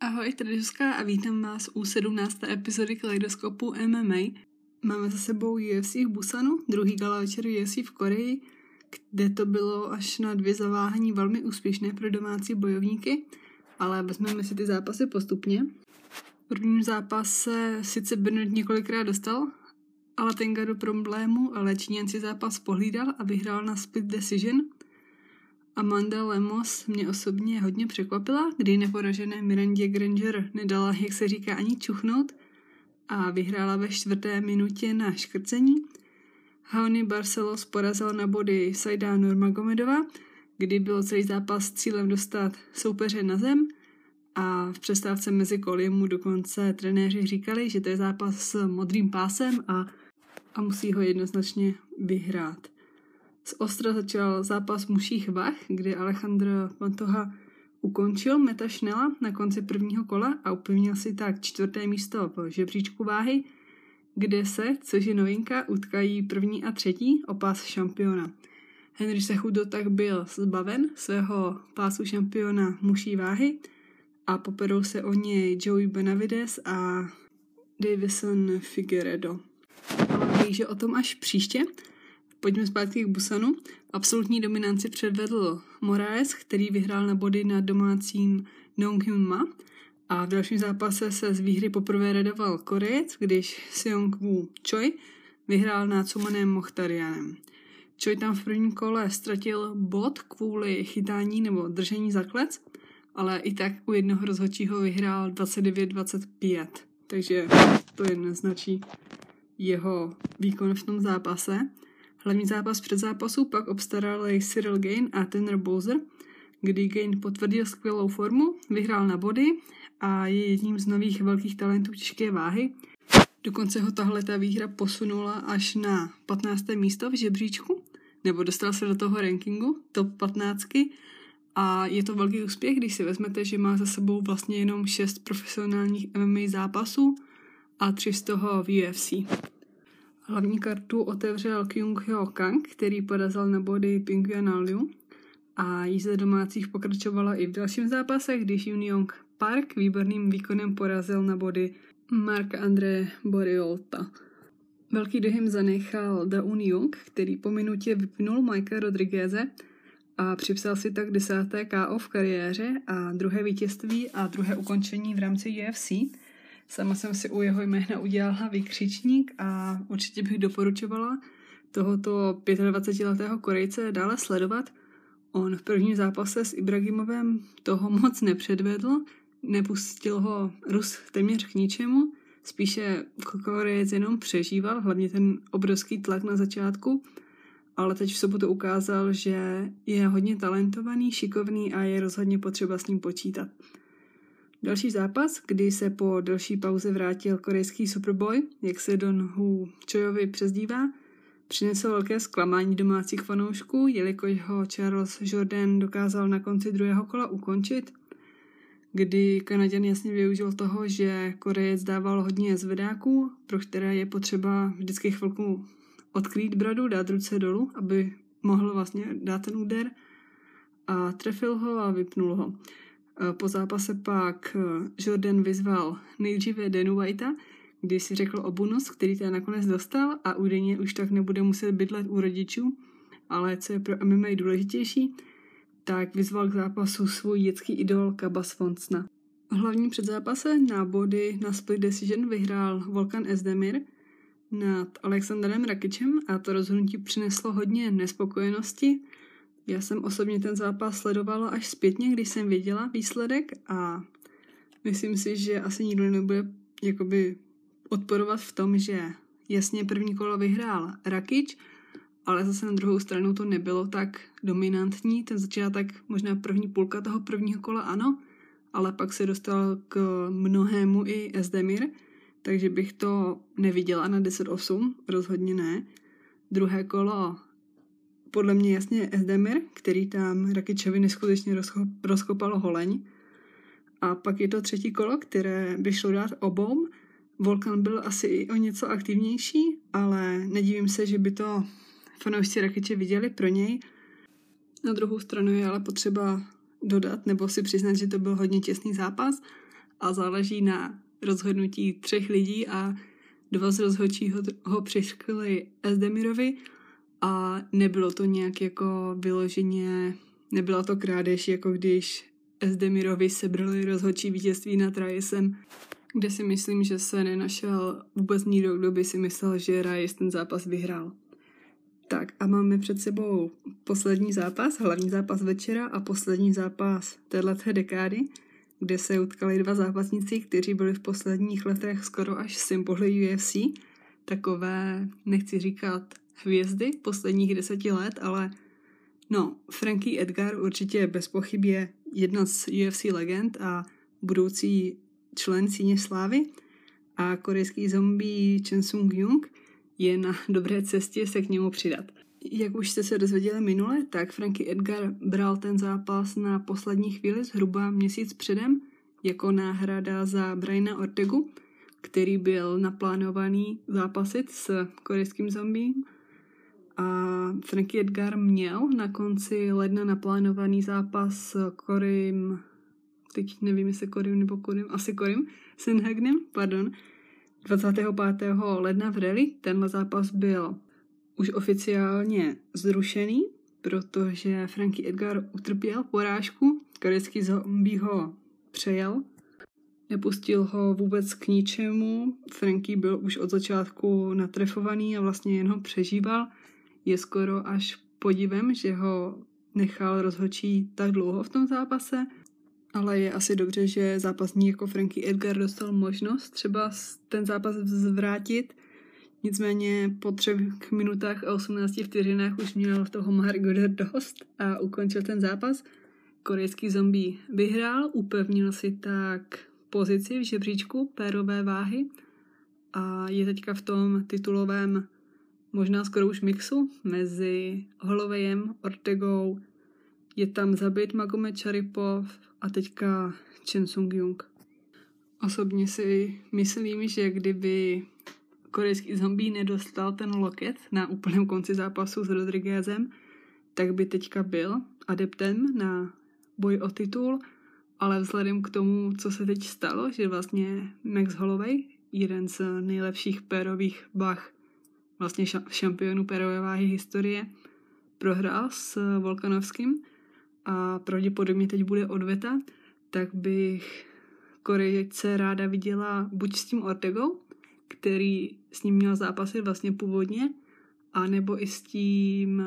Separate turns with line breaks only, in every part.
Ahoj, tady Zuzka a vítám vás u 17. epizody Kaleidoskopu MMA. Máme za sebou UFC v Busanu, druhý gala večer UFC v Koreji, kde to bylo až na dvě zaváhání velmi úspěšné pro domácí bojovníky, ale vezmeme si ty zápasy postupně. V prvním zápase sice Bernard několikrát dostal, ale Tenga do problému, ale Číňan si zápas pohlídal a vyhrál na split decision – Amanda Lemos mě osobně hodně překvapila, kdy neporažené Mirandě Granger nedala, jak se říká, ani čuchnout a vyhrála ve čtvrté minutě na škrcení. Haony Barcelos porazil na body Saida Nurmagomedova, kdy byl celý zápas cílem dostat soupeře na zem a v přestávce mezi koly mu dokonce trenéři říkali, že to je zápas s modrým pásem a, a musí ho jednoznačně vyhrát. Z Ostra začal zápas muších vach, kdy Alejandro Pantoha ukončil Meta Schnella na konci prvního kola a upevnil si tak čtvrté místo v žebříčku váhy, kde se, což je novinka, utkají první a třetí o pás šampiona. Henry Sechudo tak byl zbaven svého pásu šampiona muší váhy a poperou se o něj Joey Benavides a Davison Figueredo. Ale že o tom až příště, Pojďme zpátky k Busanu. Absolutní dominanci předvedl Moraes, který vyhrál na body na domácím Nong Hyun Ma. A v dalším zápase se z výhry poprvé redoval Korejec, když Seong Woo Choi vyhrál nad Sumanem Mohtarianem. Choi tam v prvním kole ztratil bod kvůli chytání nebo držení zaklec, ale i tak u jednoho rozhodčího vyhrál 29-25. Takže to jednoznačí jeho výkon v tom zápase. Hlavní zápas před zápasu pak obstarali Cyril Gain a Tanner Bowser, kdy Gain potvrdil skvělou formu, vyhrál na body a je jedním z nových velkých talentů těžké váhy. Dokonce ho tahle ta výhra posunula až na 15. místo v žebříčku, nebo dostal se do toho rankingu top 15. A je to velký úspěch, když si vezmete, že má za sebou vlastně jenom 6 profesionálních MMA zápasů a 3 z toho v UFC. Hlavní kartu otevřel Kyung Hyo Kang, který porazil na body Pingyana Liu a jízda domácích pokračovala i v dalším zápase, když Young Park výborným výkonem porazil na body Marka André Boriolta. Velký dojem zanechal Daun Jung, který po minutě vypnul Mikea Rodrigueze a připsal si tak desáté KO v kariéře a druhé vítězství a druhé ukončení v rámci UFC – Sama jsem si u jeho jména udělala vykřičník a určitě bych doporučovala tohoto 25-letého Korejce dále sledovat. On v prvním zápase s Ibragimovem toho moc nepředvedl, nepustil ho Rus téměř k ničemu, spíše Korejec jenom přežíval, hlavně ten obrovský tlak na začátku, ale teď v sobotu ukázal, že je hodně talentovaný, šikovný a je rozhodně potřeba s ním počítat. Další zápas, kdy se po delší pauze vrátil korejský Superboy, jak se Don Hu Choyovi přezdívá, přinesl velké zklamání domácích fanoušků, jelikož ho Charles Jordan dokázal na konci druhého kola ukončit, kdy Kanaděn jasně využil toho, že Korejec dával hodně zvedáků, pro které je potřeba vždycky chvilku odkrýt bradu, dát ruce dolů, aby mohl vlastně dát ten úder a trefil ho a vypnul ho. Po zápase pak eh, Jordan vyzval nejdříve Danu Whitea, kdy si řekl o bonus, který ten nakonec dostal a údajně už tak nebude muset bydlet u rodičů, ale co je pro MMA důležitější, tak vyzval k zápasu svůj dětský idol Kabas Fonsna. V hlavním předzápase na body na split decision vyhrál Volkan Esdemir nad Alexandrem Rakičem a to rozhodnutí přineslo hodně nespokojenosti, já jsem osobně ten zápas sledovala až zpětně, když jsem věděla výsledek a myslím si, že asi nikdo nebude jakoby odporovat v tom, že jasně první kolo vyhrál Rakič, ale zase na druhou stranu to nebylo tak dominantní. Ten začátek, možná první půlka toho prvního kola ano, ale pak se dostal k mnohému i Esdemir, takže bych to neviděla na 10-8, rozhodně ne. Druhé kolo podle mě jasně Esdemir, který tam Rakičovi neskutečně rozcho- rozkopal holeň. A pak je to třetí kolo, které by šlo dát obou. Volkan byl asi i o něco aktivnější, ale nedivím se, že by to fanoušci Rakiče viděli pro něj. Na druhou stranu je ale potřeba dodat nebo si přiznat, že to byl hodně těsný zápas a záleží na rozhodnutí třech lidí a dva z rozhodčího ho přiškli Esdemirovi a nebylo to nějak jako vyloženě, nebyla to krádež, jako když Esdemirovi sebrali rozhodčí vítězství nad Rajisem, kde si myslím, že se nenašel vůbec nikdo, kdo by si myslel, že Rajis ten zápas vyhrál. Tak a máme před sebou poslední zápas, hlavní zápas večera a poslední zápas této dekády, kde se utkali dva zápasníci, kteří byli v posledních letech skoro až symboly UFC. Takové, nechci říkat hvězdy posledních deseti let, ale no, Frankie Edgar určitě bez pochyb je jedna z UFC legend a budoucí člen síně slávy a korejský zombie Chen Sung Jung je na dobré cestě se k němu přidat. Jak už jste se dozvěděli minule, tak Frankie Edgar bral ten zápas na poslední chvíli zhruba měsíc předem jako náhrada za Briana Ortegu, který byl naplánovaný zápasit s korejským zombím a Frankie Edgar měl na konci ledna naplánovaný zápas s Korim, teď nevím, jestli Korim nebo Korim, asi Korim, Sinhagnem, pardon, 25. ledna v Rally. Tenhle zápas byl už oficiálně zrušený, protože Frankie Edgar utrpěl porážku, korejský zombie ho přejel, nepustil ho vůbec k ničemu. Frankie byl už od začátku natrefovaný a vlastně jen ho přežíval. Je skoro až podivem, že ho nechal rozhočí tak dlouho v tom zápase, ale je asi dobře, že zápasník jako Frankie Edgar dostal možnost třeba ten zápas zvrátit, Nicméně po třech minutách a 18 vteřinách už měl toho Margoder dost a ukončil ten zápas. Korejský zombie vyhrál, upevnil si tak pozici v žebříčku pérové váhy a je teďka v tom titulovém možná skoro už mixu mezi Holovejem, Ortegou, je tam zabit Magomed Charipov a teďka Chen Sung Jung. Osobně si myslím, že kdyby korejský zombie nedostal ten loket na úplném konci zápasu s Rodriguezem, tak by teďka byl adeptem na boj o titul, ale vzhledem k tomu, co se teď stalo, že vlastně Max Holloway, jeden z nejlepších pérových bach, vlastně šampionů pérové váhy historie, prohrál s Volkanovským a pravděpodobně teď bude odveta, tak bych Korejce ráda viděla buď s tím Ortegou, který s ním měl zápasit vlastně původně, a nebo i s tím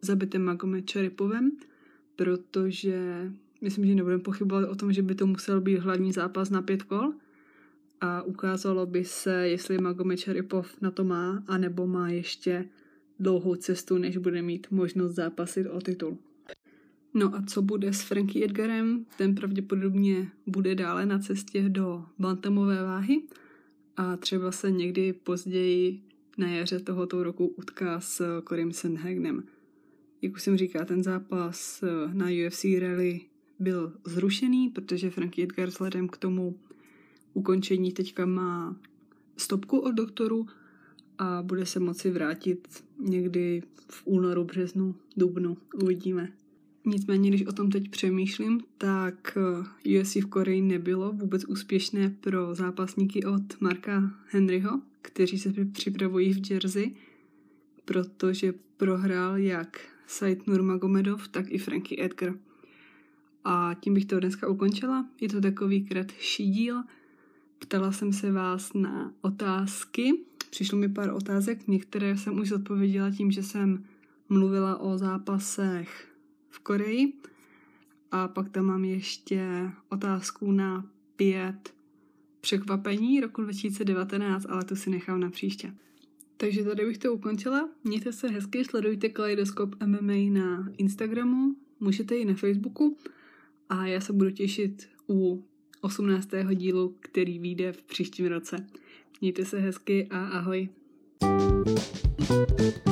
zabitým Magomed Čaripovem, protože myslím, že nebudeme pochybovat o tom, že by to musel být hlavní zápas na pět kol a ukázalo by se, jestli Magomed Čaripov na to má, anebo má ještě dlouhou cestu, než bude mít možnost zápasit o titul. No a co bude s Frankie Edgarem? Ten pravděpodobně bude dále na cestě do bantamové váhy a třeba se někdy později na jaře tohoto roku utká s Corym Sandhagnem. Jak už jsem říkal, ten zápas na UFC rally byl zrušený, protože Frankie Edgar vzhledem k tomu ukončení teďka má stopku od doktoru a bude se moci vrátit někdy v únoru, březnu, dubnu. Uvidíme. Nicméně, když o tom teď přemýšlím, tak eh, UFC v Koreji nebylo vůbec úspěšné pro zápasníky od Marka Henryho, kteří se připravují v Jersey, protože prohrál jak Said Nurmagomedov, tak i Frankie Edgar. A tím bych to dneska ukončila. Je to takový kratší díl. Ptala jsem se vás na otázky. Přišlo mi pár otázek, některé jsem už odpověděla tím, že jsem mluvila o zápasech v Koreji. A pak tam mám ještě otázku na pět překvapení roku 2019, ale tu si nechám na příště. Takže tady bych to ukončila. Mějte se hezky, sledujte Kaleidoskop MMA na Instagramu, můžete i na Facebooku a já se budu těšit u 18. dílu, který vyjde v příštím roce. Mějte se hezky a ahoj. thank you